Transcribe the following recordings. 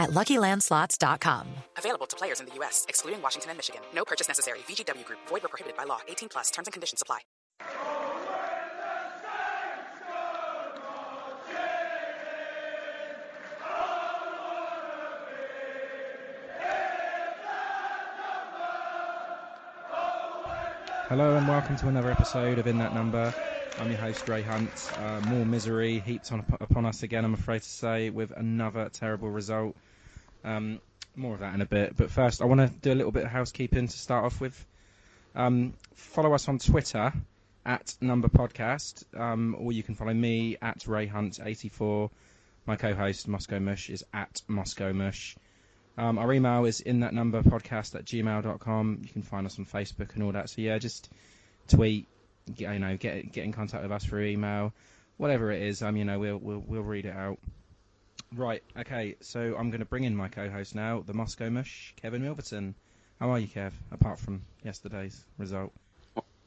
at LuckyLandSlots.com. Available to players in the U.S., excluding Washington and Michigan. No purchase necessary. VGW Group. Void where prohibited by law. 18 plus. Terms and conditions apply. Hello and welcome to another episode of In That Number. I'm your host, Ray Hunt. Uh, more misery heaped on, upon us again, I'm afraid to say, with another terrible result. Um, more of that in a bit. But first, I want to do a little bit of housekeeping to start off with. Um, follow us on Twitter at Number Podcast, um, or you can follow me at Ray Hunt eighty four. My co-host Moscow Mush is at Moscow Mush. Um, our email is in that number podcast at gmail.com. You can find us on Facebook and all that. So yeah, just tweet, you know, get get in contact with us through email, whatever it is. Um, you know, we'll we'll we'll read it out. Right. Okay. So I'm going to bring in my co-host now, the Moscow Mush, Kevin Milverton. How are you, Kev? Apart from yesterday's result.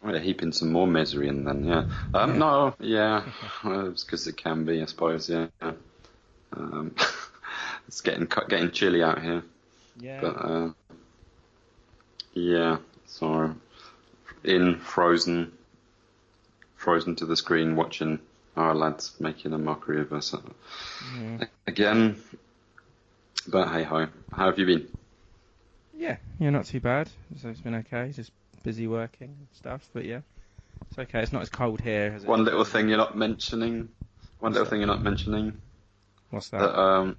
Well, heaping some more misery in then, yeah. Um, Yeah. No, yeah, well, it's because it can be, I suppose, yeah. Um, it's getting getting chilly out here, Yeah. but uh, yeah, so in frozen, frozen to the screen, watching our lads making a mockery of us yeah. again. But hey ho, how have you been? Yeah. Yeah. Not too bad. So it's been okay. Just busy working and stuff. But yeah, it's okay. It's not as cold here as it One is- little thing you're not mentioning. One little thing you're not mentioning. What's that? that um,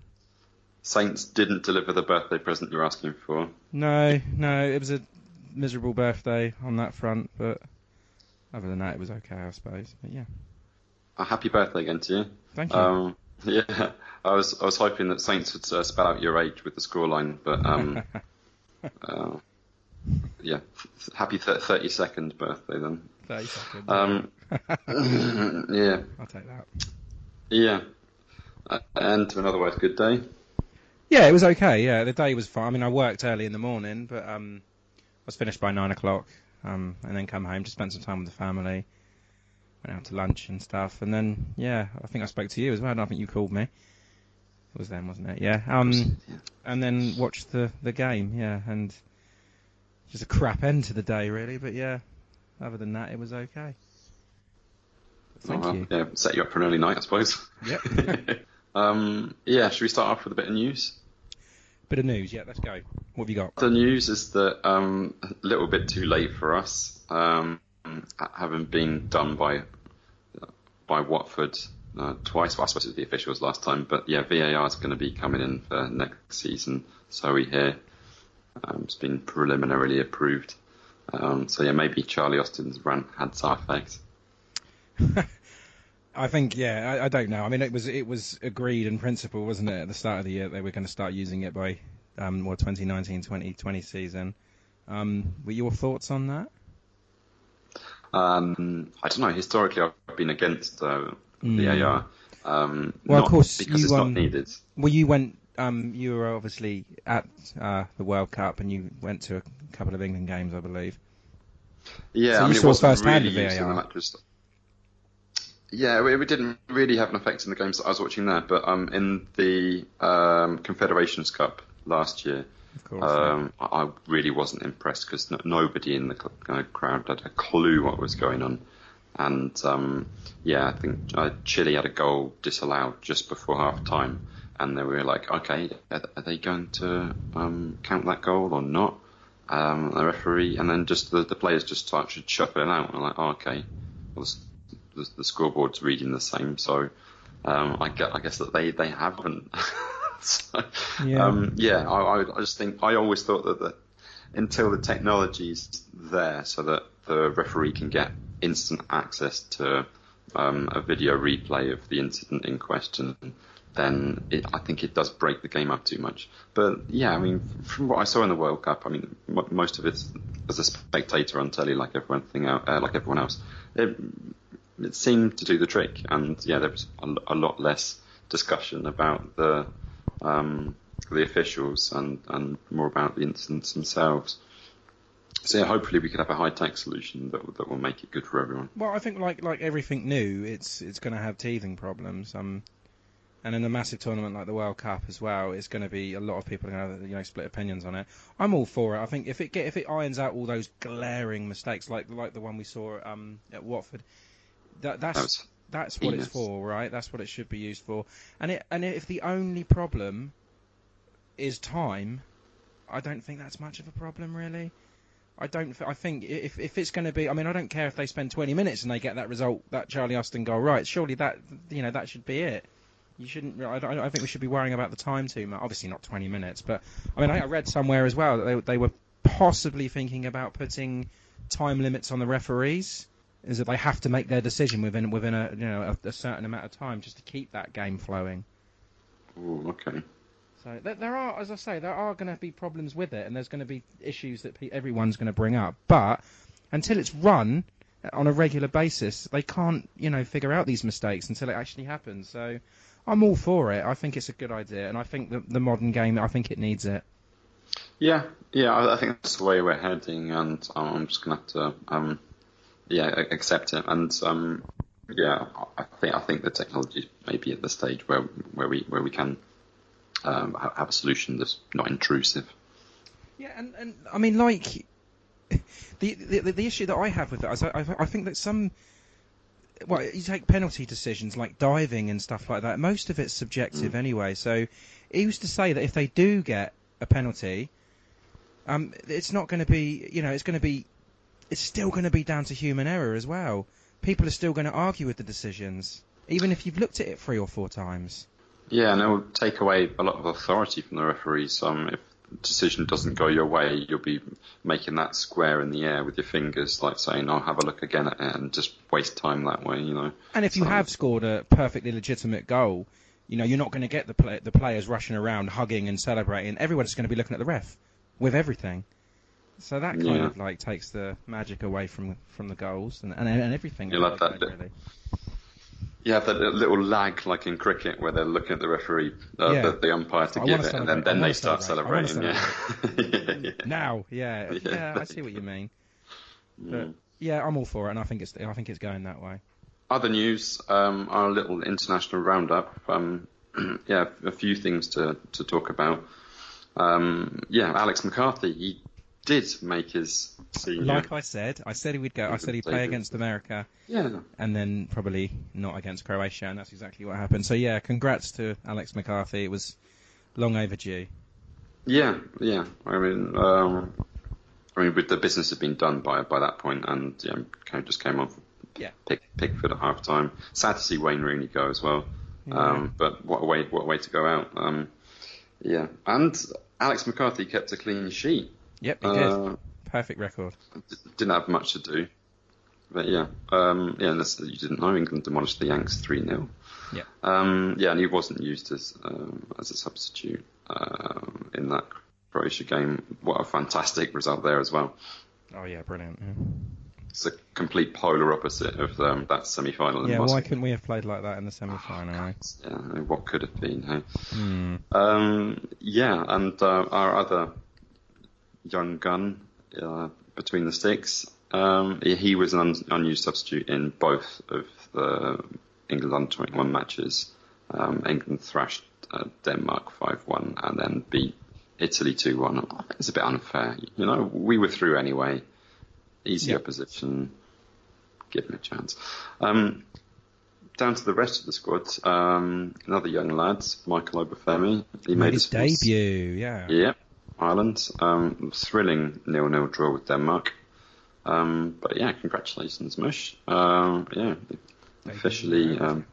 Saints didn't deliver the birthday present you're asking for. No, no, it was a miserable birthday on that front, but other than that, it was okay, I suppose. But yeah, A happy birthday again to you. thank you. Um, yeah, I was I was hoping that Saints would uh, spell out your age with the scoreline, but um, uh, yeah, happy 32nd birthday then. 30 seconds. Um, yeah, I'll take that. yeah, uh, and to an otherwise good day. Yeah, it was okay. Yeah, the day was fine. I mean, I worked early in the morning, but um, I was finished by nine o'clock, um, and then come home, just spent some time with the family, went out to lunch and stuff, and then yeah, I think I spoke to you as well. I think you called me. It was then, wasn't it? Yeah. Um, and then watched the the game. Yeah, and just a crap end to the day, really. But yeah, other than that, it was okay. Thank Oh, well, you. Yeah, set you up for an early night, I suppose. Yep. um, yeah, should we start off with a bit of news? Bit of news. Yeah, let's go. What have you got? The news is that um, a little bit too late for us, um, having been done by by Watford uh, twice. Well, I suppose it was the officials last time, but yeah, VAR is going to be coming in for next season. So we hear um, it's been preliminarily approved. Um, so yeah, maybe Charlie Austin's rant had side effects. I think yeah, I, I don't know. I mean, it was it was agreed in principle, wasn't it, at the start of the year they were going to start using it by um, well 2019-2020 season. Um, were your thoughts on that? Um, I don't know. Historically, I've been against uh, AR. Um, Hmm. Well, of course, because you, it's um, not needed. Well, you went. Um, you were obviously at uh, the World Cup, and you went to a couple of England games, I believe. Yeah, So I mean, saw it wasn't firsthand really the VAR. matches. Yeah, it, didn't really have an effect in the games that I was watching there, but um, in the um, Confederations Cup last year. Um, I really wasn't impressed because no, nobody in the cl- uh, crowd had a clue what was going on. And um, yeah, I think uh, Chile had a goal disallowed just before half time, and they were like, okay, are, are they going to um, count that goal or not? Um, the referee, and then just the, the players just started shuffling out. And I'm like, oh, okay, well, the, the, the scoreboard's reading the same, so um, I, guess, I guess that they, they haven't. so, Yeah. um, yeah, I, I, just think I always thought that, that until the technology is there, so that the referee can get instant access to um, a video replay of the incident in question, then it, I think it does break the game up too much. But yeah, I mean, from what I saw in the World Cup, I mean, m- most of it as a spectator on telly, like everyone thing out, uh, like everyone else, it, it seemed to do the trick. And yeah, there was a, a lot less discussion about the um, the officials and, and more about the incidents themselves. So yeah, hopefully we could have a high tech solution that that will make it good for everyone. Well, I think like like everything new, it's it's going to have teething problems. Um, and in a massive tournament like the World Cup as well, it's going to be a lot of people are going to have you know split opinions on it. I'm all for it. I think if it get if it irons out all those glaring mistakes like like the one we saw um, at Watford, that that's That was that's what it's for, right? That's what it should be used for. And it and if the only problem is time, I don't think that's much of a problem really. I don't. I think if if it's going to be, I mean, I don't care if they spend 20 minutes and they get that result, that Charlie Austin goal right. Surely that you know that should be it. You shouldn't. I don't, I think we should be worrying about the time too much. Obviously not 20 minutes, but I mean, I, I read somewhere as well that they they were possibly thinking about putting time limits on the referees. Is that they have to make their decision within within a you know a, a certain amount of time just to keep that game flowing. Ooh, okay. So there, there are, as I say, there are going to be problems with it, and there's going to be issues that pe- everyone's going to bring up. But until it's run on a regular basis, they can't, you know, figure out these mistakes until it actually happens. So I'm all for it. I think it's a good idea, and I think that the modern game, I think it needs it. Yeah, yeah, I, I think that's the way we're heading, and um, I'm just gonna have to, um, yeah, accept it. And um, yeah, I think I think the technology may be at the stage where where we where we can um, have a solution that's not intrusive. Yeah, and, and I mean, like the, the the issue that I have with that is I, I, think that some well, you take penalty decisions like diving and stuff like that. Most of it's subjective anyway. So it used to say that if they do get a penalty, um, it's not going to be you know it's going to be it's still going to be down to human error as well. People are still going to argue with the decisions, even if you've looked at it three or four times. Yeah, and it will take away a lot of authority from the referees. Um, if the decision doesn't go your way, you'll be making that square in the air with your fingers, like saying, "I'll have a look again at it," and just waste time that way. You know. And if you So- have scored a perfectly legitimate goal, you know you're not going to get the play- the players rushing around, hugging and celebrating. Everyone's going to be looking at the ref with everything. So that kind Yeah. of like takes the magic away from from the goals and and, and everything. You'll have that bit. really. You have that little lag, like in cricket, where they're looking at the referee, uh, Yeah. the, the umpire to I give it, and then, then they start celebrate. Celebrating. Yeah. yeah. Now, yeah, Yeah. I see what you mean. But Mm. yeah, I'm all for it, and I think it's I think it's going that way. Other news, um, our little international roundup. Um, yeah, a few things to, to talk about. Um, yeah, Alex McCarthy, he did make his senior. Like I said, I said he would go. I said he'd play against America. yeah, and then probably not against Croatia, and that's exactly what happened. So yeah, congrats to Alex McCarthy. It was long overdue. yeah, yeah. I mean, um, I mean, with the business had been done by by that point, and yeah, kind of just came on for Yeah. Pick, Pickford at half time. Sad to see Wayne Rooney go as well. Um, but what a way, what a way to go out. Um, yeah, and Alex McCarthy kept a clean sheet. Yep, he Uh, did. Perfect record. D- didn't have much to do. But yeah, um, yeah, unless you didn't know, England demolished the Yanks 3 0. Yeah. Um, yeah, and he wasn't used as um, as a substitute um, in that Croatia game. What a fantastic result there as well. Oh yeah, brilliant. It's a complete polar opposite of um, that semi final Yeah, why couldn't we have played like that in the semi-final? eh? Yeah, what could have been, hey? Hmm. Um, yeah, and uh, our other young gun uh, between the sticks, Um, he was an un- unused substitute in both of the England under 21 matches. Um, England thrashed uh, Denmark 5-1 and then beat Italy 2-1. It's a bit unfair. You know, we were through anyway. Easy Yeah. opposition. Give him a chance. Um, down to the rest of the squad. Um, another young lad, Michael Obafemi. He Made his first- debut, yeah. Yep, Ireland. Um, thrilling nil-nil draw with Denmark. Um, but yeah, congratulations, Mush. Um, yeah, officially um,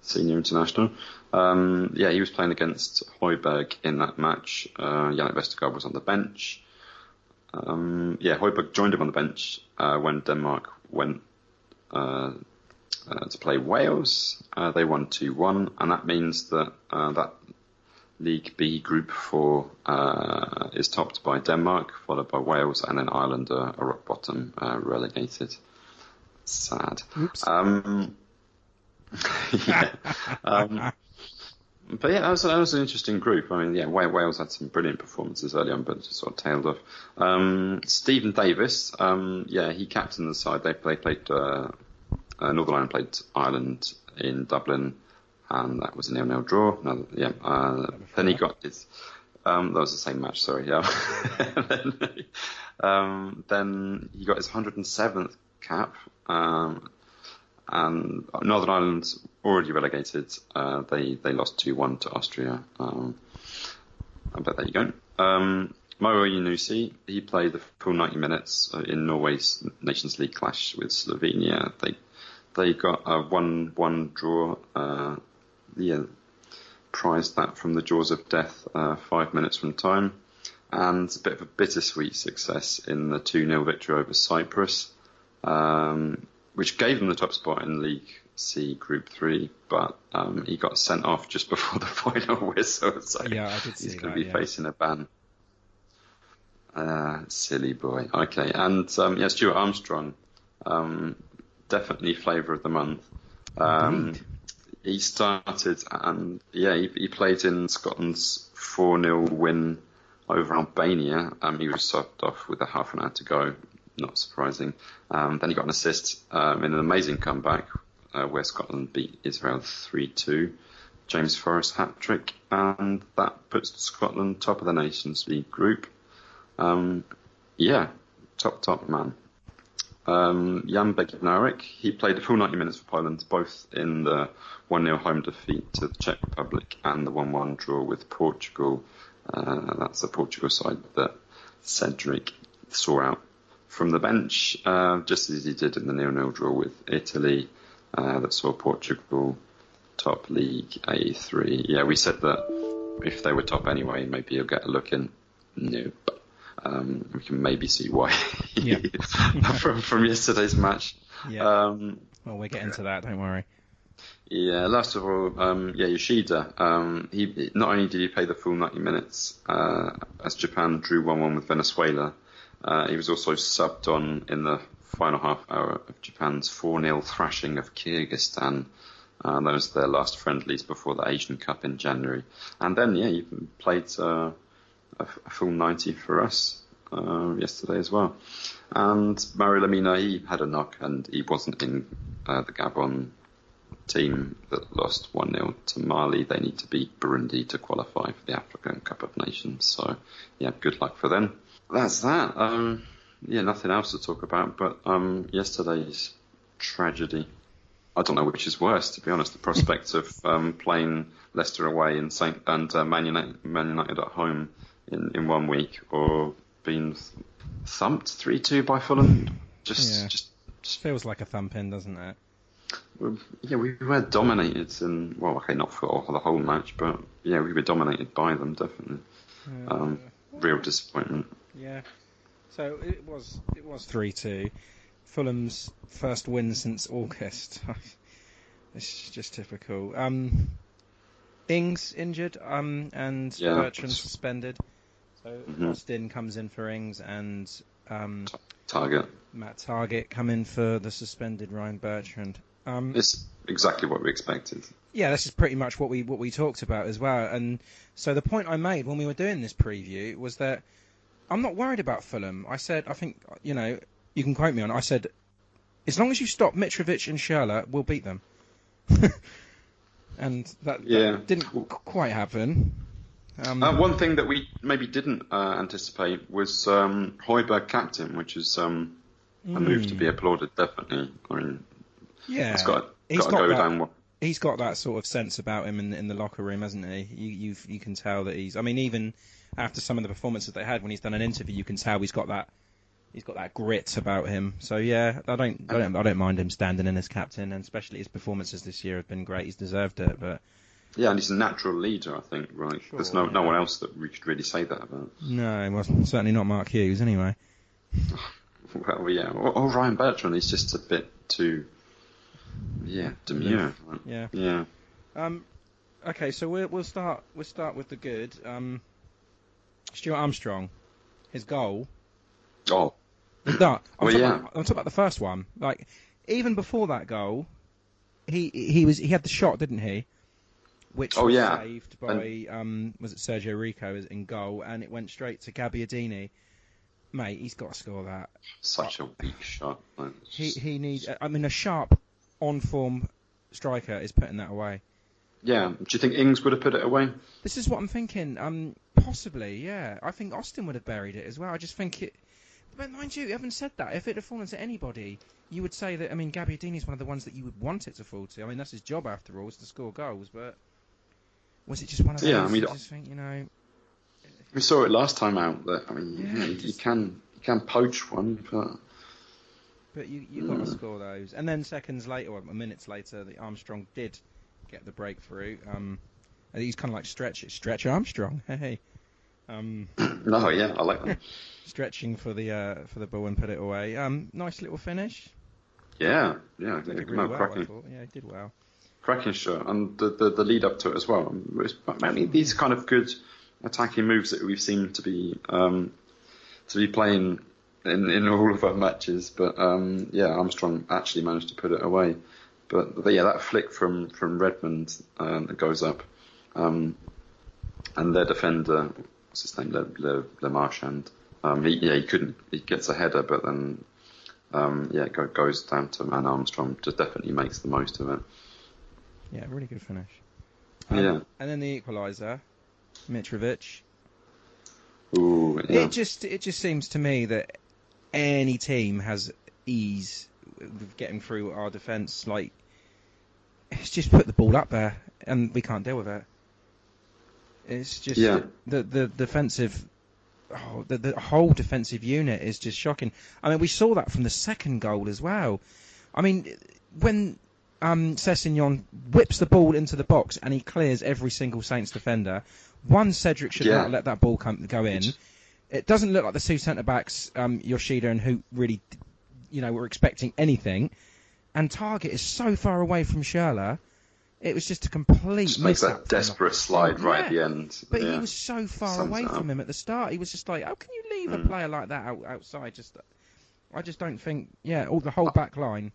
senior international. Um, yeah, he was playing against Højbjerg in that match. Uh, Jannik Vestergaard was on the bench. Um, yeah, Højbjerg joined him on the bench uh, when Denmark went uh, uh, to play Wales. Uh, they won 2-1, and that means that uh, that League B Group 4 uh, is topped by Denmark, followed by Wales, and then Ireland are, are rock bottom, uh, relegated. Sad. Oops. Um, yeah. Um, but yeah, that was, that was an interesting group. I mean, yeah, Wales had some brilliant performances early on, but just sort of tailed off. Um, Steven Davis, um, yeah, he captained the side. They, they played, uh, uh, Northern Ireland played Ireland in Dublin, and that was a nil-nil draw. No, yeah, uh, then he got his, um, that was the same match, sorry, yeah. then, um, then he got his 107th cap, um, and Northern Ireland already relegated. Uh, they they lost two one to Austria. Um, but there you go. Um, Mauro Yanusi, he played the full 90 minutes in Norway's Nations League clash with Slovenia. They they got a one one draw. Uh, yeah, prized that from the jaws of death uh, five minutes from time, and a bit of a bittersweet success in the 2 0 victory over Cyprus um, which gave him the top spot in League C Group 3, but um, he got sent off just before the final whistle, so Yeah, he's going to be yeah. facing a ban. Uh, silly boy. Okay, and um, yeah, Stuart Armstrong, um, definitely flavour of the month. Um. He started and yeah, he, he played in Scotland's 4 0 win over Albania. Um, he was subbed off with a half an hour to go, not surprising. Um, then he got an assist um, in an amazing comeback uh, where Scotland beat Israel 3 2. James Forrest hat trick, and that puts Scotland top of the Nations League group. Um, yeah, top, top man. Um, Jan he played the full 90 minutes for Poland, both in the 1-0 home defeat to the Czech Republic and the 1-1 draw with Portugal. Uh, that's the Portugal side that Cedric saw out from the bench, uh, just as he did in the 0-0 draw with Italy, uh, that saw Portugal top league A3. Yeah, we said that if they were top anyway, maybe he'll get a look in. Nope. Um, we can maybe see why Yeah. from from yesterday's match. Yeah. Um, well, we'll get into that. Don't worry. yeah, last of all, um, yeah, Yoshida. Um, he not only did he play the full 90 minutes uh, as Japan drew 1-1 with Venezuela, uh, he was also subbed on in the final half hour of Japan's 4-0 thrashing of Kyrgyzstan. Uh, those are their last friendlies before the Asian Cup in January. And then, yeah, he played uh, a, a full 90 for us uh, yesterday as well. And Mario Lemina, he had a knock and he wasn't in uh, the Gabon team that lost 1-0 to Mali. They need to beat Burundi to qualify for the African Cup of Nations. So, yeah, good luck for them. That's that. Um, yeah, nothing else to talk about, but um, yesterday's tragedy. I don't know which is worse, to be honest. The prospect of um, playing Leicester away and Saint and uh, Man, United, Man United at home in, in one week, or being thumped three two by Fulham. Just, Yeah. just, just Feels like a thumping, doesn't it? well, yeah, we were dominated, and well, okay, not for the whole match, but yeah, we were dominated by them definitely. Um, real disappointment. Yeah. So it was it was three two. Fulham's first win since August. it's just typical. Um, Ings injured. Um, and Yeah, Bertrand suspended. So Mhm. Austin comes in for Ings and um, Targett. Matt Targett come in for the suspended Ryan Bertrand. Um, It's exactly what we expected. yeah, this is pretty much what we what we talked about as well. And so the point I made when we were doing this preview was that I'm not worried about Fulham. I said I think you know You can quote me on. I said, as long as you stop Mitrovic and Schürrle, we'll beat them. and that, that didn't quite happen. Um, Uh, one thing that we maybe didn't uh, anticipate was um, Højbjerg captain, which is um, a move to be applauded. Definitely. I mean, yeah, it's got he's got to got go that- down. he's got that sort of sense about him in in the locker room, hasn't he? You you you can tell that he's. I mean, even after some of the performances they had when he's done an interview, you can tell he's got that. He's got that grit about him. So yeah, I don't, I don't, I don't mind him standing in as captain, and especially his performances this year have been great. He's deserved it, but Yeah, and he's a natural leader, I think. Right? There's no no one else that we could really say that about. no, well, certainly not Mark Hughes anyway. Well, yeah, or, or Ryan Bertrand. He's just a bit too, yeah, demure. right? Yeah. Yeah. Um, okay, so we'll we'll start we'll start with the good. Um, Stuart Armstrong, his goal. Oh, No, I'm, Well, talking yeah. about, I'm talking about the first one. Like even before that goal, he he was he had the shot, didn't he? Which Oh, was yeah. saved by um was it Sergio Rico in goal, and it went straight to Gabbiadini. Mate, he's got to score that. such a weak shot. He he needs. I mean, a sharp, on form striker is putting that away. yeah. Do you think Ings would have put it away? This is what I'm thinking. Um, possibly, yeah. I think Austin would have buried it as well. I just think it. But mind you, you haven't said that. If it had fallen to anybody, you would say that. I mean, Gabbiadini is one of the ones that you would want it to fall to. I mean, that's his job after all, is to score goals. But was it just one of those? Yeah, I mean- you just think, you know, We saw it last time out. That I mean, Yeah, yeah, you, just- can you can poach one, but but you you got to score those. And then seconds later, or minutes later, the Armstrong did get the breakthrough. Um, and he's kind of like stretch stretch Armstrong. Hey, um, no, yeah, I like that. stretching for the uh, for the ball and put it away. Um, nice little finish. yeah, yeah, Did it really well, I cracking. Yeah, he did well. Cracking shot, and the, the, the lead up to it as well. Mean, these kind of good attacking moves that we've seen to be um, to be playing in, in all of our matches. But um, yeah, Armstrong actually managed to put it away. But, but yeah, that flick from from Redmond um, that goes up, um, and their defender, what's his name, Le, Le, Le Marchand. Um, he, yeah, he couldn't. He gets a header, but then um, yeah, it go, goes down to man Armstrong. Just definitely makes the most of it. Yeah, really good finish. Um, yeah. And then the equaliser, Mitrovic. Ooh, yeah. It just it just seems to me that any team has ease with getting through our defence. Like it's just put the ball up there and we can't deal with it. It's just Yeah. the the defensive. Oh, the, the whole defensive unit is just shocking. I mean, we saw that from the second goal as well. I mean, when um, Sessegnon whips the ball into the box and he clears every single Saints defender, one Cedric should Yeah. not let that ball come, go in. It doesn't look like the two centre backs, um, Yoshida and Hoedt, really, you know, were expecting anything. And Targett is so far away from Schürrle. It was just a complete just makes that desperate slide right Yeah. at the end. But yeah. he was so far Sums away from. Hmm. him at the start. He was just like, how can you leave a player like that out, outside? Just, I just don't think. Yeah, all the whole back line.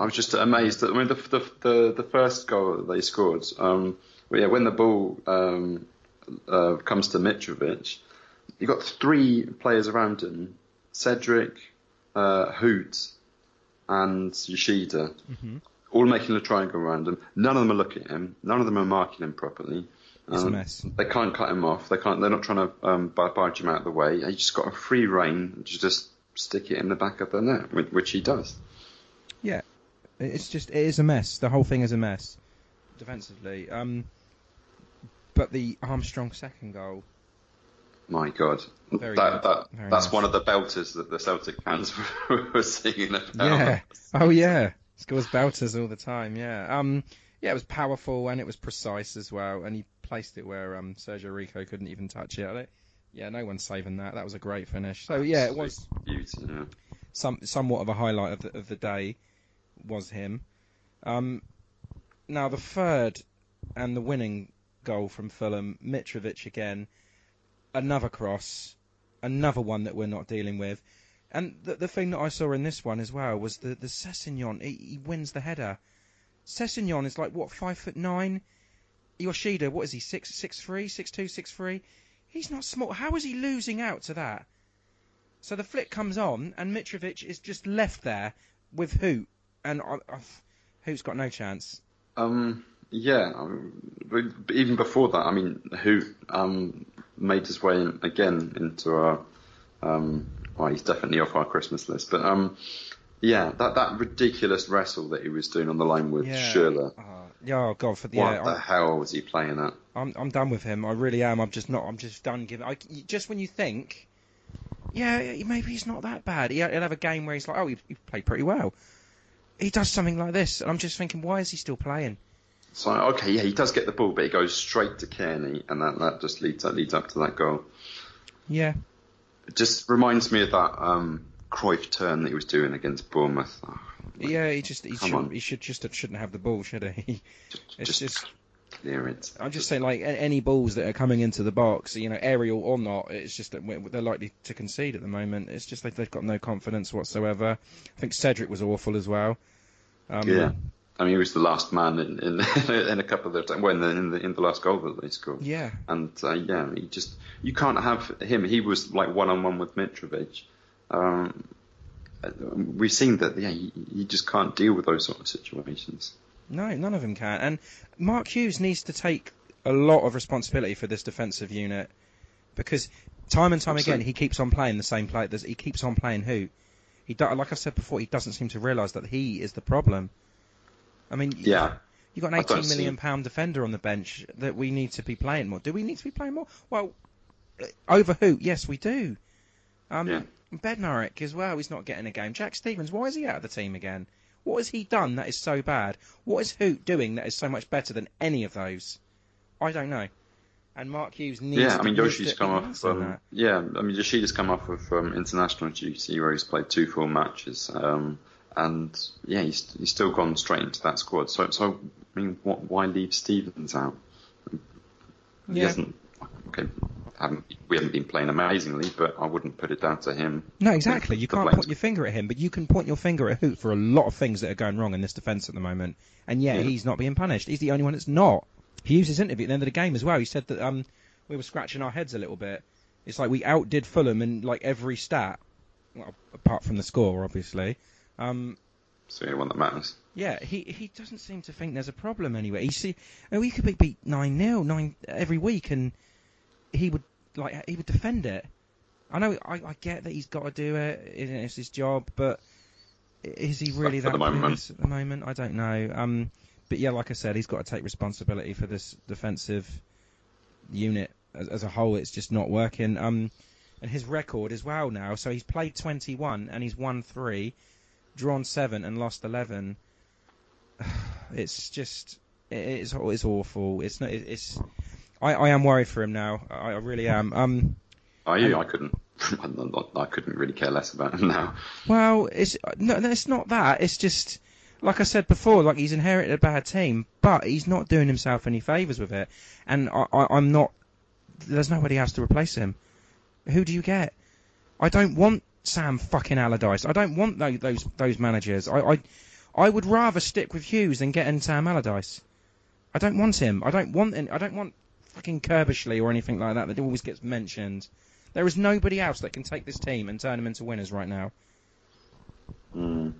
I was just amazed. That, I mean, the, the the the first goal that they scored. Um, well, yeah, when the ball um, uh, comes to Mitrovic, you've got three players around him: Cedric, uh, Hoedt, and Yoshida, all making a triangle around him. None of them are looking at him. None of them are marking him properly. It's a Um, mess. They can't cut him off. They can't. They're not trying to um, barge him out of the way. He just got a free rein to just stick it in the back of the net, which he does. It's just it is a mess. The whole thing is a mess defensively. Um, but the Armstrong second goal. My God, Very that, that Very that's nice. one of the belters that the Celtic fans were singing about. Yeah. Oh yeah. Scores belters all the time. Yeah. Um. Yeah, it was powerful and it was precise as well, and he placed it where um Sergio Rico couldn't even touch it. Yeah, no one's saving that. That was a great finish. So yeah, it was Beauty, yeah. some somewhat of a highlight of the, of the day was him. Um, now the third and the winning goal from Fulham, Mitrovic again, another cross, another one that we're not dealing with. And the, the thing that I saw in this one as well was the the Sessegnon. He, he wins the header. Sessegnon is like what five foot nine. Yoshida, what is he six six three six two six three? He's not small. How is he losing out to that? So the flick comes on, and Mitrovic is just left there with Hoedt, and I, I, Hoedt's got no chance. Um, yeah, um, even before that, I mean, who um, made his way in, again into our, um, well, he's definitely off our Christmas list, but um, yeah, that that ridiculous wrestle that he was doing on the line with Yeah. Schürrle. Oh, yeah, oh God, for the, What yeah, the I'm, hell was he playing at? I'm I'm done with him. I really am. I'm just not. I'm just done giving. I, just when you think, yeah, maybe he's not that bad. He, he'll have a game where he's like, oh, he, he played pretty well. He does something like this, and I'm just thinking, why is he still playing? So okay, yeah, he does get the ball, but he goes straight to Kearney, and that, that just leads that leads up to that goal. Yeah, It just reminds me of that um, Cruyff turn that he was doing against Bournemouth. Oh, yeah. He just he should, he should just shouldn't have the ball, should he? It's just, just clear it. I'm just saying, like any balls that are coming into the box, you know, aerial or not, it's just that they're likely to concede at the moment. It's just like they've got no confidence whatsoever. I think Cedric was awful as well. Um, Yeah. I mean, he was the last man in in, in a couple of times. Well, in the, in the in the last goal that they scored. Yeah. And uh, yeah, he just you can't have him. He was like one on one with Mitrovic. Um, uh, we've seen that. Yeah, he, he just can't deal with those sort of situations. No, none of them can. And Mark Hughes needs to take a lot of responsibility for this defensive unit because time and time again he keeps on playing the same play. He keeps on playing who? He do, like I said before, he doesn't seem to realise that he is the problem. I mean, Yeah. you got an I don't 18 see- million pound defender on the bench that we need to be playing more. Do we need to be playing more? Well, over who? Yes, we do. Um, Yeah. Bednarek as well. He's not getting a game. Jack Stephens, why is he out of the team again? What has he done that is so bad? What is Hoedt doing that is so much better than any of those? I don't know. And Mark Hughes needs. Yeah, I mean Yoshi's come off. Um, yeah, I mean Yoshida's come off of um, international duty where he's played two full matches, um, and yeah, he's he's still gone straight into that squad. So so I mean, what, why leave Stephens out? He Yeah. hasn't. Okay, haven't we haven't been playing amazingly, but I wouldn't put it down to him. No, exactly. You can't point your finger at him, but you can point your finger at Hoedt for a lot of things that are going wrong in this defence at the moment. And yet Yeah. he's not being punished. He's the only one that's not. He used his interview at the end of the game as well. He said that um, we were scratching our heads a little bit. It's like we outdid Fulham in like every stat, well, apart from the score, obviously. Um, So the one that matters. yeah, he he doesn't seem to think there's a problem anyway. He see, oh, we could be beat nine 0 nine every week, and he would like he would defend it. I know, I, I get that he's got to do it, it's his job, but is he really that the moment. at the moment? I don't know. Um, but yeah, like I said, he's got to take responsibility for this defensive unit as, as a whole. It's just not working. Um, and his record as well now. So he's played 21 and he's won three, drawn seven and lost 11. It's just it's it's awful. It's not. It's I, I am worried for him now. I, I really am. Um, Are you? I couldn't. I couldn't really care less about him now. Well, it's no, it's not that. It's just like I said before. Like he's inherited a bad team, but he's not doing himself any favors with it. And I, I, I'm not. There's nobody else to replace him. Who do you get? I don't want Sam fucking Allardyce. I don't want those those, those managers. I, I I would rather stick with Hughes than getting Sam Allardyce. I don't want him. I don't want. I don't want fucking or anything like that that always gets mentioned. There is nobody else that can take this team and turn them into winners right now. Mm.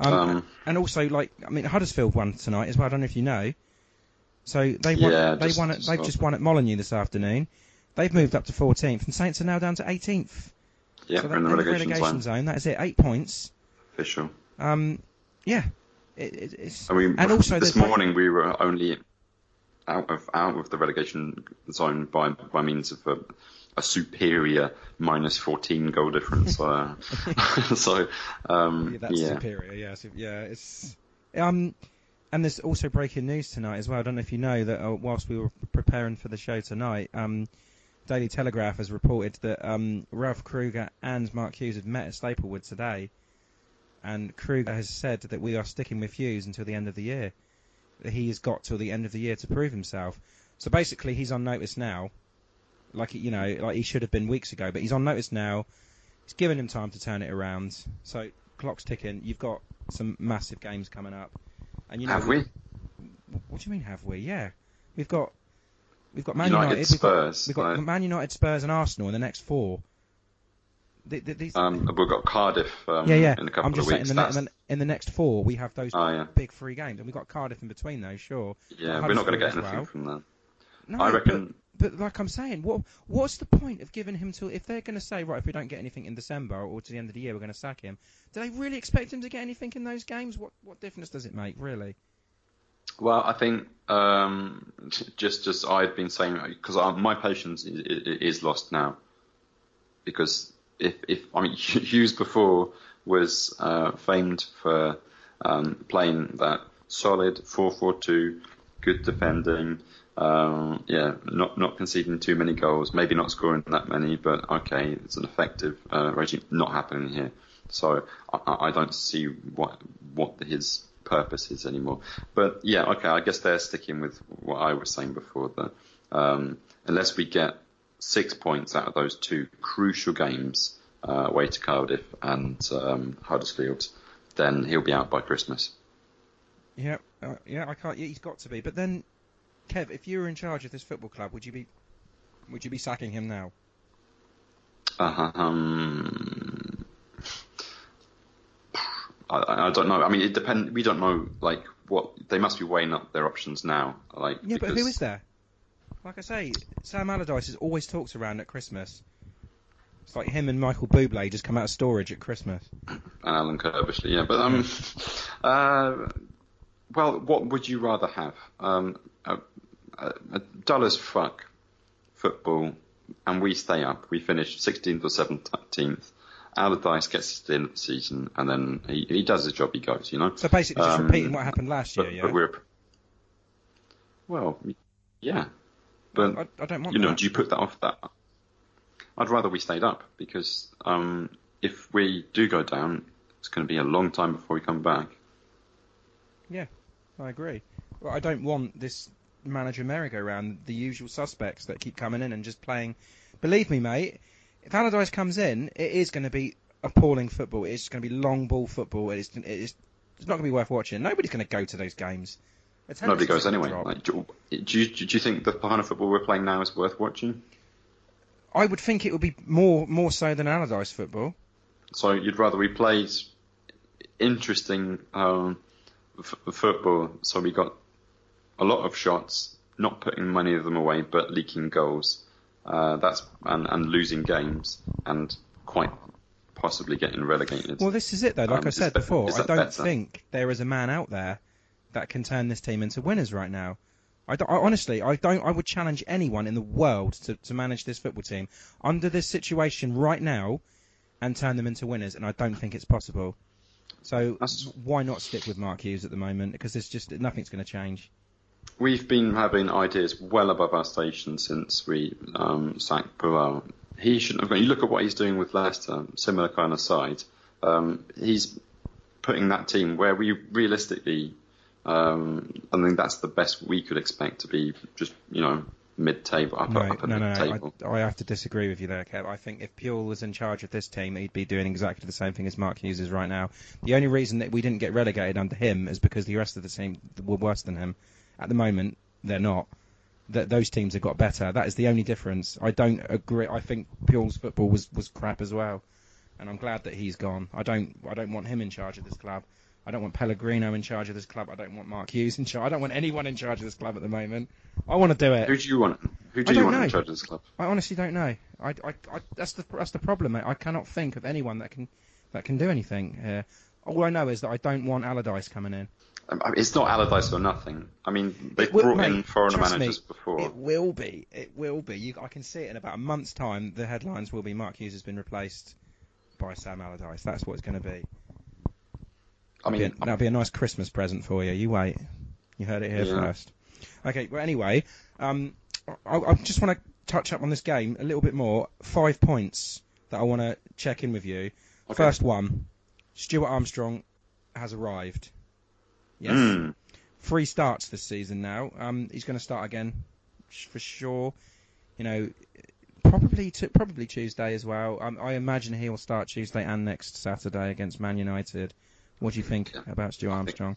Um, Um, and also, like, I mean, Huddersfield won tonight as well. I don't know if you know. So they won. Yeah, they just- won. At, just they've just won at Molineux this afternoon. They've moved up to 14th, and Saints are now down to 18th. Yeah, so we're in the they're relegation, zone. That is it. Eight points. Official. Um, yeah. It, it, it's I mean, and also this morning we were only out of out of the relegation zone by by means of a, a superior minus 14 goal difference. uh, so, um, Yeah, that's yeah, superior. Yeah, so, yeah. It's um, and there's also breaking news tonight as well. I don't know if you know that uh, whilst we were preparing for the show tonight, um, Daily Telegraph has reported that um, Ralph Krueger and Mark Hughes have met at Staplewood today, and Krueger has said that we are sticking with Hughes until the end of the year. That he has got till the end of the year to prove himself. So basically, he's on notice now. Like you know, like he should have been weeks ago, but he's on notice now. It's given him time to turn it around. So clock's ticking. You've got some massive games coming up, and you know. have we? What do you mean? Have we? Yeah, we've got we've got Man United, United, we've got, Spurs, we've got like- Man United, Spurs, and Arsenal in the next four. The, the, these, Um, we've got Cardiff um, yeah, yeah. in a couple I'm just of saying, weeks. in the, ne- in, the, in the next four, we have those Oh, yeah. big three games, and we've got Cardiff in between those, sure. yeah, we're not going to get anything well. from that. No, I reckon- But, but like I'm saying, what what's the point of giving him till if they're going to say right if we don't get anything in December or to the end of the year we're going to sack him? Do they really expect him to get anything in those games? What what difference does it make really? Well, I think um, just just I've been saying because my patience is, is lost now. Because if if I mean Hughes before was uh, famed for um, playing that solid 4-4-2, good defending, um, yeah, not not conceding too many goals, maybe not scoring that many, but okay, it's an effective uh, regime. Not happening here, so I, I don't see what what his purpose is anymore. But yeah, okay, I guess they're sticking with what I was saying before that um, unless we get six points out of those two crucial games, uh, away to Cardiff and um, Huddersfield, then he'll be out by Christmas. Yeah, uh, yeah, I can't. Yeah, he's got to be. But then, Kev, if you were in charge of this football club, would you be would you be sacking him now? Um, I, I don't know. I mean, it depend. We don't know like what they must be weighing up their options now. Like Yeah, but who because- is there? Like I say, Sam Allardyce is always talked around at Christmas. It's like him and Michael Bublé just come out of storage at Christmas. and Alan Curbishley, yeah. But um, uh, well, what would you rather have? Um, a, a, a dull as fuck football, and we stay up. We finish 16th or 17th. Allardyce gets to the end of the season, and then he, he does his job. He goes, you know. So basically, just Um, repeating what happened last year. But, yeah, but we're well, yeah. But I, I don't want you know, that. do you put that off that? I'd rather we stayed up because um, if we do go down, it's going to be a long time before we come back. Yeah, I agree. Well, I don't want this manager merry-go-round, the usual suspects that keep coming in and just playing. Believe me, mate, if Allardyce comes in, it is going to be appalling football. It's going to be long ball football. It's, it's, it's not going to be worth watching. Nobody's going to go to those games. Nobody goes anyway. Like, do, do, you, do you think the kind of football we're playing now is worth watching? I would think it would be more more so than Allardyce football. So you'd rather we played interesting um, f- football, so we got a lot of shots, not putting many of them away, but leaking goals. Uh, that's and, and losing games and quite possibly getting relegated. Well, this is it though. Like Um, I said before, I don't better? think there is a man out there that can turn this team into winners right now. I, don't- I honestly, I don't. I would challenge anyone in the world to, to manage this football team under this situation right now and turn them into winners, and I don't think it's possible. So That's- why not stick with Mark Hughes at the moment? Because there's just nothing's going to change. We've been having ideas well above our station since we um, sacked Puel. He shouldn't have gone. You look at what he's doing with Leicester, similar kind of side. Um, he's putting that team where we realistically, um, I think that's the best we could expect to be just, you know, mid-table, upper, No, upper no, no. I, I have to disagree with you there, Kev. I think if Puel was in charge of this team, he'd be doing exactly the same thing as Mark Hughes is right now. The only reason that we didn't get relegated under him is because the rest of the team were worse than him. At the moment, they're not. That those teams have got better. That is the only difference. I don't agree. I think Puel's football was, was crap as well, and I'm glad that he's gone. I don't I don't want him in charge of this club. I don't want Pellegrino in charge of this club. I don't want Mark Hughes in charge. I don't want anyone in charge of this club at the moment. I want to do it. Who do you want? Who do you want know. in charge of this club? I honestly don't know. I, I, I, that's the that's the problem, mate. I cannot think of anyone that can that can do anything here. All I know is that I don't want Allardyce coming in. Um, I mean, it's not Allardyce or nothing. I mean, they've will- brought mate, in foreigner trust managers me, before. It will be. It will be. You, I can see it in about a month's time. The headlines will be Mark Hughes has been replaced by Sam Allardyce. That's what it's going to be. I mean, that'll be a nice Christmas present for you. You wait. You heard it here Yeah. first. Okay. Well, anyway, um, I, I just want to touch up on this game a little bit more. Five points that I want to check in with you. Okay. First one, Stuart Armstrong has arrived. Yes. Mm. Three starts this season now. Um, he's going to start again for sure. You know, probably t- probably Tuesday as well. Um, I imagine he'll start Tuesday and next Saturday against Man United. What do you think Yeah. about Stuart Armstrong?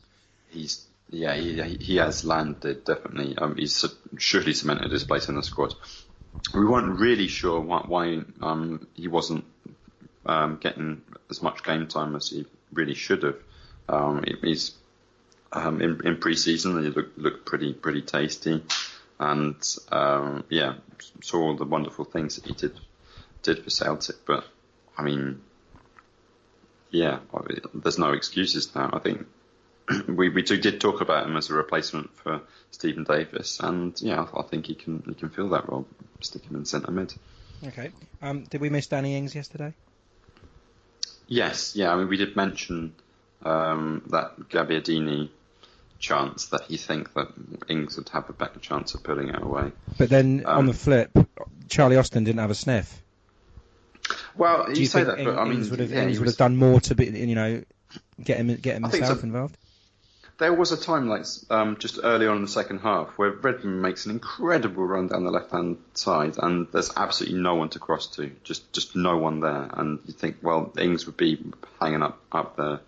he's yeah he he has landed definitely. Um, he's surely cemented his place in the squad. We weren't really sure why, why um he wasn't um, getting as much game time as he really should have. Um, he's um, in, in pre-season he looked looked pretty pretty tasty, and um, yeah, saw all the wonderful things that he did did for Celtic. But I mean, yeah, there's no excuses now. I think we we did talk about him as a replacement for Steven Davis, and yeah, I think he can he can fill that role. Stick him in centre mid. Okay. Um, did we miss Danny Ings yesterday? Yes. Yeah. I mean, we did mention um, that Gabbiadini chance that he think that Ings would have a better chance of putting it away. But then um, on the flip, Charlie Austin didn't have a sniff. Well, you, you say that, but I mean, Ings would have, yeah, would have done more to be, you know, get him get himself so. involved there was a time like um, just early on in the second half where Redmond makes an incredible run down the left hand side and there's absolutely no one to cross to, just just no one there. And you think, well, Ings would be hanging up up there,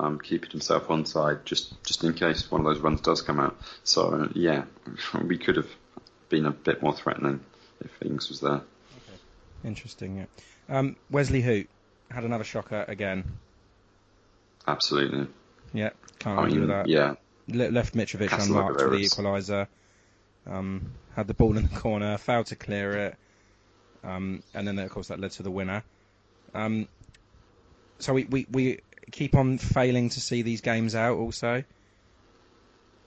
um, keeping himself onside just just in case one of those runs does come out. So yeah, we could have been a bit more threatening if Ings was there. Interesting. Yeah. Um, Wesley Hoedt had another shocker again. Absolutely. Yeah, can't I argue mean, with that. Yeah. Le- left Mitrovic unmarked for the equaliser. Um, had the ball in the corner, failed to clear it, um, and then of course that led to the winner. Um, so we, we, we keep on failing to see these games out. Also,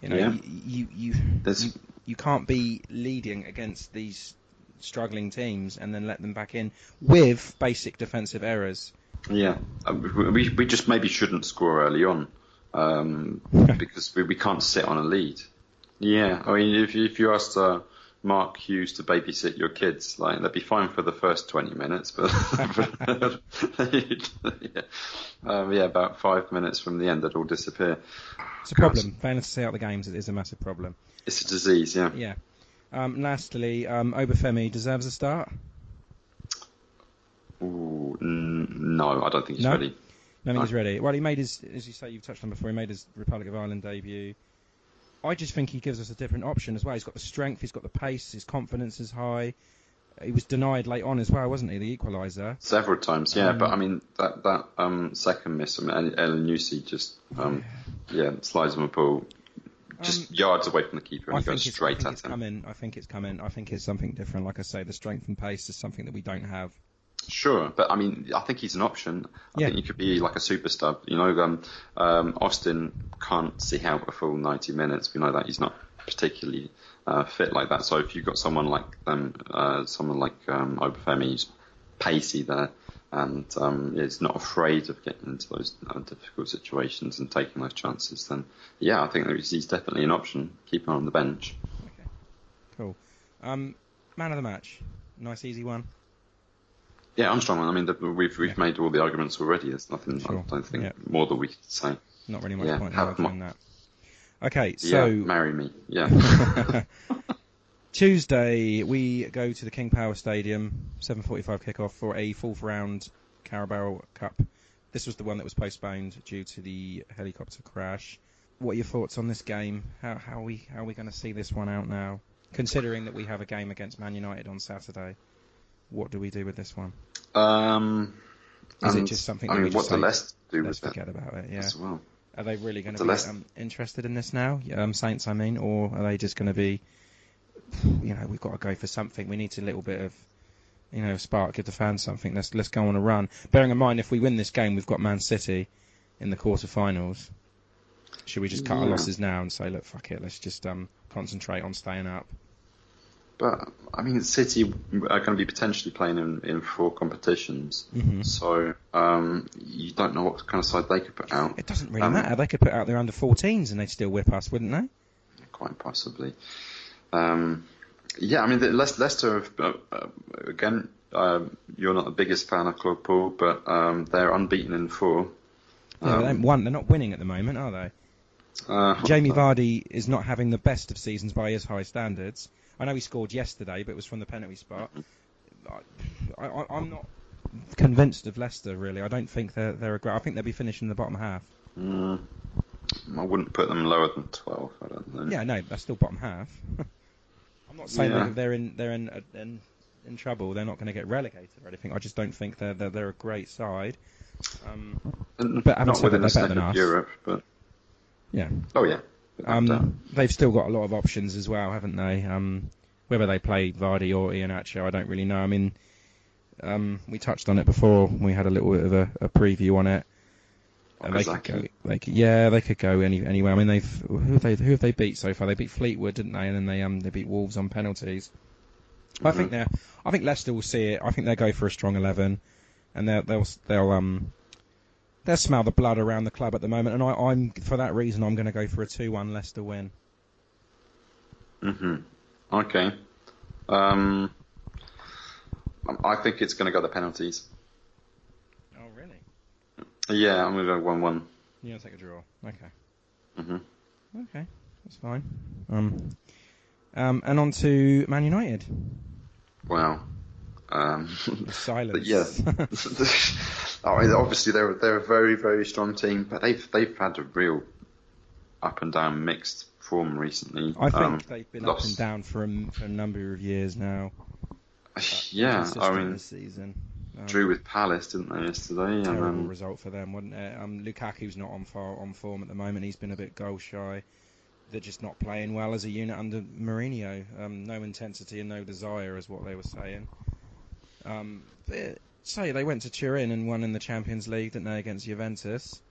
you know, yeah. you you you, you can't be leading against these struggling teams and then let them back in with basic defensive errors. Yeah, uh, we we just maybe shouldn't score early on um, because we, we can't sit on a lead. Yeah, I mean, if you, if you asked uh, Mark Hughes to babysit your kids, like they'd be fine for the first 20 minutes, but yeah. Um, yeah, about five minutes from the end, they'd all disappear. It's a problem. Failing to see out the games it is a massive problem. It's a disease, yeah. Yeah. Um, lastly, um, Obafemi deserves a start. Ooh, n- no, I don't think he's no? ready. No, I think he's ready. Well, he made his, as you say, you've touched on before, he made his Republic of Ireland debut. I just think he gives us a different option as well. He's got the strength, he's got the pace, his confidence is high. He was denied late on as well, wasn't he? The equaliser. Several times, yeah. Um, but I mean, that that um, second miss, I mean, Elyounoussi just, um, yeah. yeah, slides him a ball just um, yards away from the keeper and I he goes straight I at him. Coming. I think it's coming. I think it's something different. Like I say, the strength and pace is something that we don't have. Sure, but I mean, I think he's an option. I yeah. think he could be like a super sub. You know, um, um, Austin can't see out a full 90 minutes. We know that he's not particularly uh, fit like that. So if you've got someone like um, uh, someone like um, Obafemi who's pacey there and um, is not afraid of getting into those uh, difficult situations and taking those chances, then yeah, I think he's definitely an option. Keep him on the bench. Okay, cool. Um, man of the match, nice easy one. Yeah, Armstrong. I mean, the, we've we've yeah. made all the arguments already. There's nothing. Sure. I don't think yeah. more that we could say. Not really much yeah, point in arguing that. Okay, so yeah, marry me. Yeah. Tuesday we go to the King Power Stadium, 7:45 kickoff for a fourth round Carabao Cup. This was the one that was postponed due to the helicopter crash. What are your thoughts on this game? How how are we how are we going to see this one out now? Considering that we have a game against Man United on Saturday what do we do with this one? Um, Is it just something? I mean, what the Leicester do let's forget about it. Yeah. As well. Are they really going to be um, interested in this now, um, Saints? I mean, or are they just going to be, you know, we've got to go for something. We need a little bit of, you know, spark, give the fans something. Let's let's go on a run. Bearing in mind, if we win this game, we've got Man City in the quarterfinals. Should we just cut yeah. our losses now and say, look, fuck it, let's just um, concentrate on staying up? But I mean, City are going to be potentially playing in, in four competitions, mm-hmm. so um, you don't know what kind of side they could put out. It doesn't really um, matter. They could put out their under 14s and they'd still whip us, wouldn't they? Quite possibly. Um, yeah, I mean, the, Leicester uh, uh, again. Uh, you're not the biggest fan of Claude Puel, but um, they're unbeaten in four. Yeah, they won. They're not winning at the moment, are they? Uh, Jamie Vardy is not having the best of seasons by his high standards. I know he scored yesterday, but it was from the penalty spot. I, am not convinced of Leicester really. I don't think they're they're a great. I think they'll be finishing the bottom half. Mm, I wouldn't put them lower than twelve. I don't think. Yeah, no, that's still bottom half. I'm not saying yeah. they're in they're in, in in trouble. They're not going to get relegated or anything. I just don't think they're they're, they're a great side. Um, but Not said within they're better than us. Europe, but yeah. oh yeah. Um, they've still got a lot of options as well, haven't they? Um, whether they play Vardy or Iheanacho, I don't really know. I mean, um, we touched on it before. We had a little bit of a, a preview on it. And they could go, they could, yeah, they could go any anywhere. I mean, they've who have they who have they beat so far? They beat Fleetwood, didn't they? And then they um they beat Wolves on penalties. I think Mm-hmm. they're I think Leicester will see it. I think they'll go for a strong eleven, and they'll they'll they'll um they'll smell the blood around the club at the moment. And I, I'm for that reason I'm going to go for a two-one Leicester win. hmm Okay. Um, I think it's going to go the penalties. Yeah, I'm going to go one-one. You're gonna take a draw. Okay. hmm Okay, that's fine. Um, um, and on to Man United. Wow. Um, Silence. yeah. I mean, obviously they're they're a very very strong team, but they've they've had a real up and down mixed form recently. I think Um, they've been up and down for a, for a number of years now. Yeah, I mean, this season. Um, drew with Palace, didn't they yesterday? And terrible result for them, wasn't it? Um, Lukaku's not on far, on form at the moment. He's been a bit goal shy. They're just not playing well as a unit under Mourinho. Um, no intensity and no desire, is what they were saying. Um, they- say they went to Turin and won in the Champions League, didn't they, against Juventus?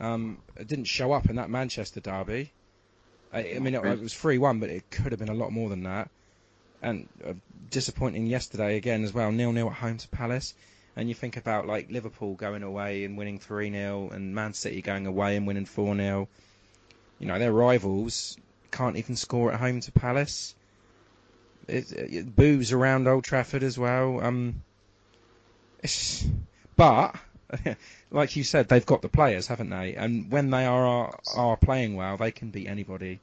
Um, it didn't show up in that Manchester derby. I, I mean, it, it was three one, but it could have been a lot more than that. And uh, disappointing yesterday again as well, nil nil at home to Palace. And you think about like Liverpool going away and winning three 0 and Man City going away and winning four 0 You know, their rivals can't even score at home to Palace. It, it, boos around Old Trafford as well. Um, but like you said, they've got the players, haven't they? And when they are are playing well, they can beat anybody.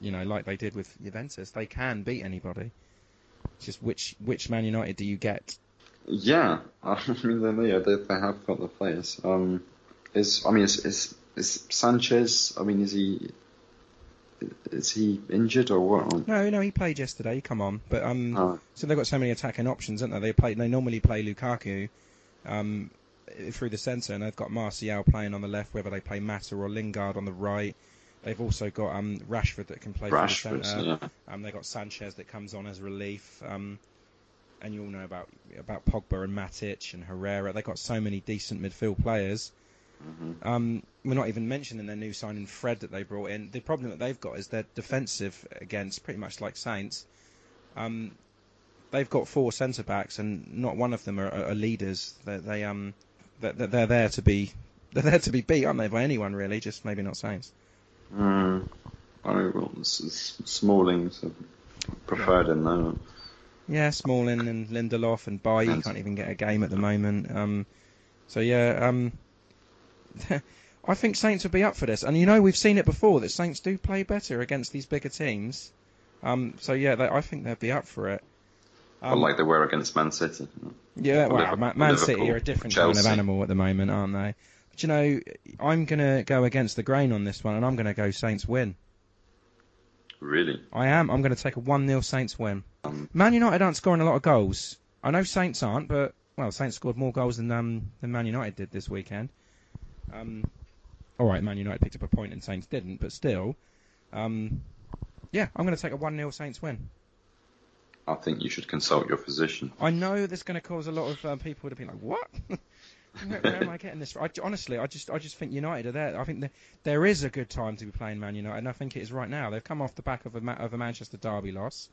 You know, like they did with Juventus, they can beat anybody. It's just which which Man United do you get? yeah. I mean, they, yeah, they they have got the players. Um, is I mean, is is is Sanchez? I mean, is he is he injured or what? No, no, he played yesterday. Come on, but um, Oh, so they've got so many attacking options, haven't they? They play. They normally play Lukaku, um, through the centre, and they've got Martial playing on the left. Whether they play Mata or Lingard on the right, they've also got um Rashford that can play Rashford, through the centre. yeah. Um, they've got Sanchez that comes on as relief. Um, and you all know about about Pogba and Matic and Herrera. They've got so many decent midfield players. Mm-hmm. Um, we're not even mentioning their new signing Fred that they brought in. The problem that they've got is they're defensive against pretty much like Saints. Um, they've got four centre backs and not one of them are, are leaders. They, they um they're, they're there to be they're there to be beat, aren't they? By anyone really, just maybe not Saints. Mm. I mean, well, S- S- Smalling's preferred in there. Yeah, Smalling and Lindelof and Bailly And- can't even get a game at the moment. Um, so yeah, um, I think Saints would be up for this. And you know, we've seen it before that Saints do play better against these bigger teams. Um, so yeah, they, I think they'd be up for it. Um, like they were against Man City. yeah, well, Liverpool- Man, City are a different kind of animal at the moment, aren't they? But you know, I'm gonna go against the grain on this one, and I'm gonna go Saints win. Really? I am. I'm going to take a 1 0 Saints win. Um, Man United aren't scoring a lot of goals. I know Saints aren't, but, well, Saints scored more goals than, um, than Man United did this weekend. Um, Alright, Man United picked up a point and Saints didn't, but still. Um, yeah, I'm going to take a 1 0 Saints win. I think you should consult your physician. I know that's going to cause a lot of uh, people to be like, "What? where, where am I getting this?" I, honestly, I just, I just think United are there. I think the, there is a good time to be playing Man United, and I think it is right now. They've come off the back of a, of a Manchester derby loss,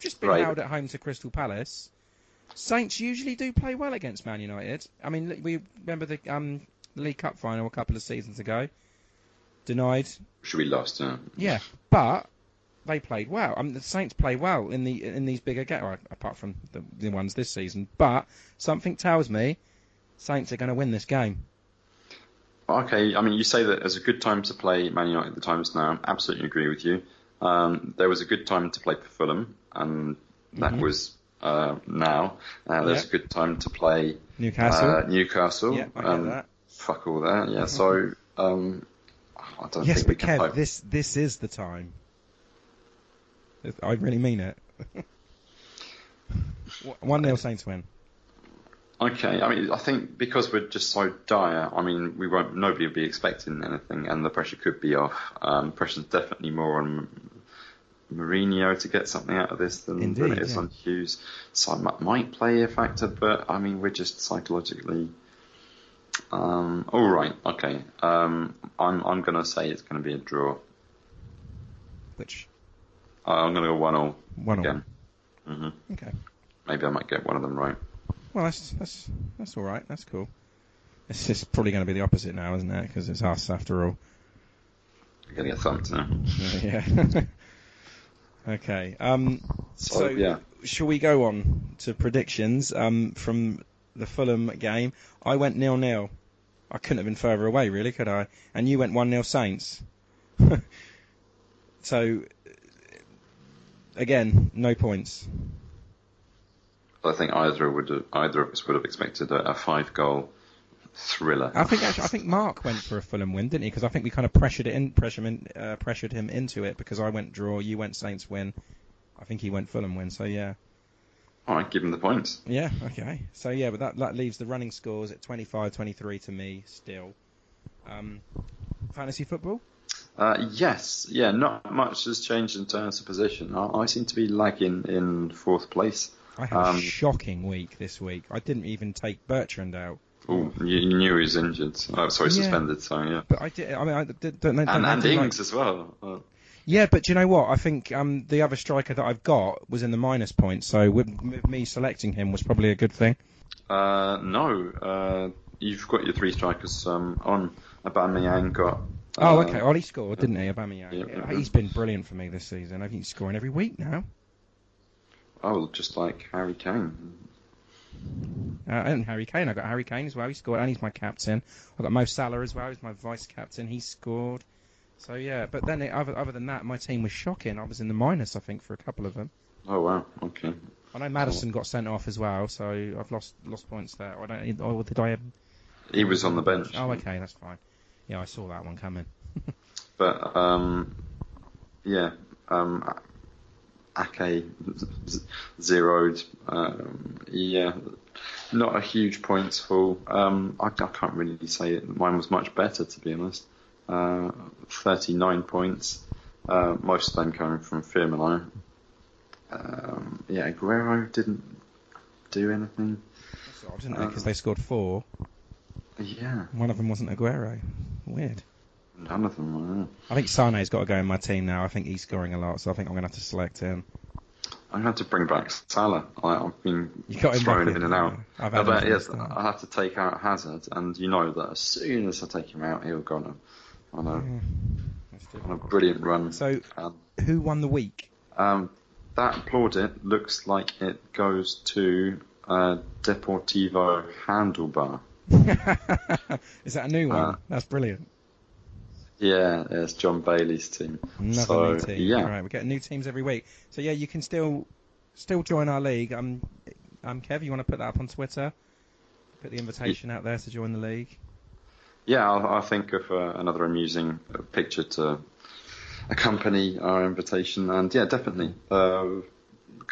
just been Right. held at home to Crystal Palace. Saints usually do play well against Man United. I mean, we remember the um, League Cup final a couple of seasons ago. Denied, Should be lost, yeah. yeah, but they played well. I mean, the Saints play well in the in these bigger games, apart from the, the ones this season. But something tells me Saints are going to win this game. Okay, I mean, you say that there's a good time to play Man United at the times now. I absolutely agree with you. Um, there was a good time to play for Fulham, and that Mhm. was uh, now. Uh, there's Yeah. a good time to play Newcastle. uh, Newcastle. yeah, um, that. Fuck all that. Yeah. So um, I don't Yes, think we but can Kev, hope. this this is the time. I really mean it. One 0 Saints win. Okay, I mean, I think because we're just so dire, I mean, we won't. Nobody will be expecting anything, and the pressure could be off. Um, pressure's definitely more on Mourinho to get something out of this than, Indeed, than it is yeah. on Hughes. So it might play a factor, but I mean, we're just psychologically. Um, all right, okay. Um, I'm I'm gonna say it's gonna be a draw. Which Uh, I'm gonna go one all one 0 again. hmm Okay. Maybe I might get one of them right. Well, that's that's that's all right. That's cool. It's just probably going to be the opposite now, isn't it? Because it's us after all. I'm gonna get thumped now. Yeah. okay. Um, So, so yeah. shall we go on to predictions um, from the Fulham game? I went nil nil. I couldn't have been further away, really, could I? And you went one 0 Saints. so again, no points. I think either would have, either of us would have expected a, a five goal thriller. I think actually, I think Mark went for a Fulham win, didn't he? Because I think we kind of pressured it in, pressured him, in, uh, pressured him into it because I went draw, you went Saints win. I think he went Fulham win. So yeah, All right, give him the points. yeah, okay. So yeah, but that that leaves the running scores at 25-23 to me still. Um, fantasy football. Uh, yes, yeah, not much has changed in terms of position. I, I seem to be lagging in fourth place. I had Um, a shocking week this week. I didn't even take Bertrand out, Oh, you, you knew he was injured. Oh, sorry, Yeah. suspended. So yeah, but I did. I mean, I did, don't, don't, and and think like- Ings as well. Uh, Yeah, but do you know what? I think um, the other striker that I've got was in the minus points, so with, with me selecting him was probably a good thing. uh, no, uh, you've got your three strikers um, on. Aubameyang got. Oh, uh, okay. Well, he scored, didn't he, Aubameyang? yeah, yeah. He's been brilliant for me this season. I think he's scoring every week now. Oh, just like Harry Kane. Uh, and Harry Kane. I've got Harry Kane as well. He scored, and he's my captain. I've got Mo Salah as well. He's my vice captain. He scored. So yeah, but then it, other other than that, my team was shocking. I was in the minus, I think, for a couple of them. Oh wow, okay. I know Maddison got sent off as well, so I've lost lost points there. I don't. Or did I? He was on the bench. oh, okay, that's fine. Yeah, I saw that one coming. But um, yeah, um, Ake zeroed. Um, yeah, not a huge points haul. Um, I, I can't really say it. Mine was much better, to be honest. Uh, 39 points. Uh, most of them coming from Firmino. Um, yeah, Aguero didn't do anything. So I didn't because they scored four. Yeah, One of them wasn't Aguero. Weird. Them were. I think Sane's got to go in my team now. I think he's scoring a lot, so I think I'm going to have to select him. I had to bring back Salah. I, I've been You got him thrown in in, and out. yeah. I've had but yes. I had to take out Hazard, and you know that as soon as I take him out, he'll go on a, on a, Let's on a brilliant run. So, Um, who won the week? um, that plaudit looks like it goes to uh, Deportivo Handlebar. Is that a new one? Uh, That's brilliant. Yeah, it's John Bailey's team. Another so, new team. Yeah, Right, we're getting new teams every week. So yeah, you can still still join our league. Um, um, Kev, you want to put that up on Twitter? Put the invitation out there to join the league. yeah. I'll, I'll think of uh, another amusing picture to accompany our invitation, and yeah, definitely uh,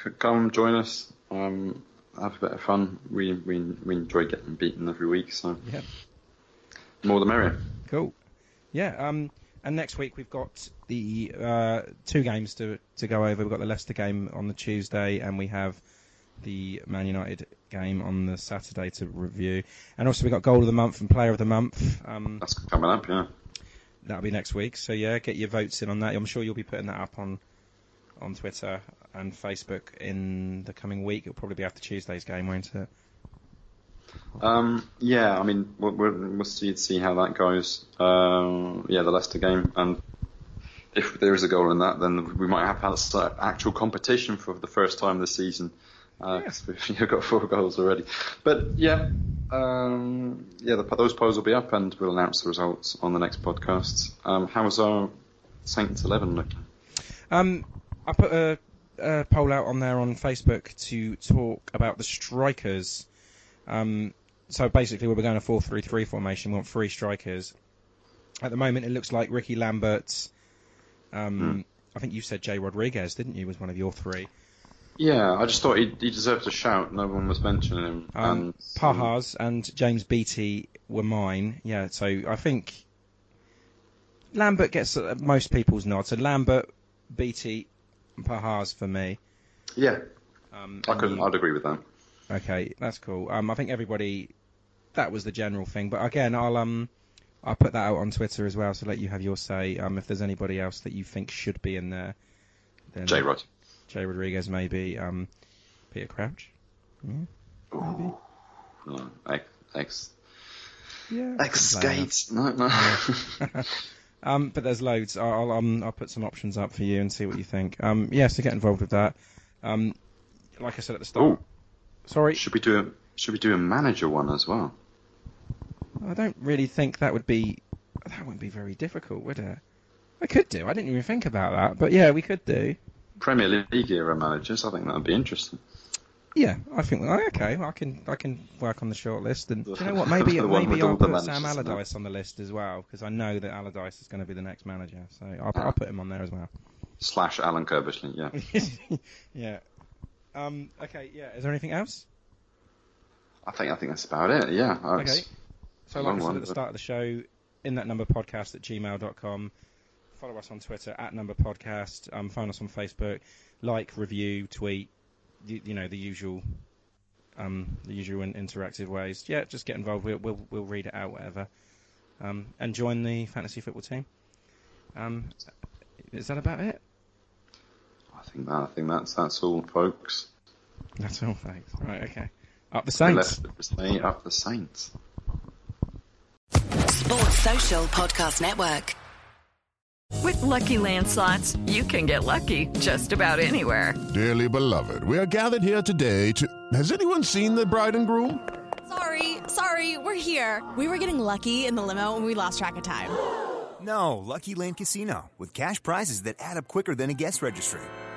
c- come join us. Um, have a bit of fun. We we we enjoy getting beaten every week, so Yeah. more the merrier. Cool. Yeah. Um, and next week we've got the uh, two games to to go over. We've got the Leicester game on the Tuesday, and we have the Man United game on the Saturday to review. And also we've got Goal of the Month and Player of the Month. Um, That's coming up, yeah. that'll be next week. So yeah, get your votes in on that. I'm sure you'll be putting that up on on Twitter and Facebook in the coming week. It'll probably be after Tuesday's game, won't it? Um, yeah, I mean, we'll, we'll, see see how that goes. Um, yeah, the Leicester game, and if there is a goal in that, then we might have had actual competition for the first time this season. Because we've got four goals already. But yeah, um, yeah, the, those polls will be up, and we'll announce the results on the next podcast. Um, how was our Saints eleven looking? Um, I put a, a poll out on there on Facebook to talk about the strikers. Um, so basically, we're going a 4-3-3 formation. We want three strikers. At the moment, it looks like Ricky Lambert. Um, I think you said Jay Rodriguez, didn't you? Was one of your three. Yeah, I just thought he, he deserved a shout. No one was mentioning him. Um, and Pahars and James Beattie were mine. Yeah, so I think Lambert gets uh, most people's nod. So Lambert, Beattie, and Pahars for me. yeah, Um, I could. I'd agree with that. Okay, that's cool. Um, I think everybody, that was the general thing. But again, I'll um, I'll put that out on Twitter as well, so let you have your say. Um, if there's anybody else that you think should be in there, then J Rod. Jay Rodriguez maybe. Um, Peter Crouch. No, X, X, Yeah. X skate. No, no. Um, but there's loads. I'll I'll, um, I'll put some options up for you and see what you think. Um, yeah, so get involved with that. Um, like I said at the start. Ooh. Sorry, should we do a Should we do a manager one as well? I don't really think that would be that wouldn't be very difficult, would it? I could do. I didn't even think about that, but yeah, we could do. Premier League era managers. I think that would be interesting. Yeah, I think. Okay, I can I can work on the short list, and do you know what? Maybe maybe I'll put Sam managers, isn't it? Allardyce on the list as well because I know that Allardyce is going to be the next manager, so I'll, I'll ah. put him on there as well. Slash Alan Curbishley. Yeah. yeah. Um. Okay. Yeah. Is there anything else? I think I think that's about it. Yeah. Okay. So like I long said one, at the but- start of the show, in that number podcast at gmail.com. Follow us on Twitter at number podcast. Um, find us on Facebook. Like, review, tweet. You, you know the usual, um, the usual in- interactive ways. Yeah, just get involved. We'll we'll, we'll read it out, whatever. Um, and join the fantasy football team. Um, is that about it? I think that. I think that's that's all, folks. That's all, thanks. Right, okay. Up the Saints. left it up the Saints. Sports Social Podcast Network. With Lucky Land slots, you can get lucky just about anywhere. Dearly beloved, we are gathered here today to. Has anyone seen the bride and groom? Sorry, sorry, we're here. We were getting lucky in the limo and we lost track of time. No, Lucky Land Casino, with cash prizes that add up quicker than a guest registry.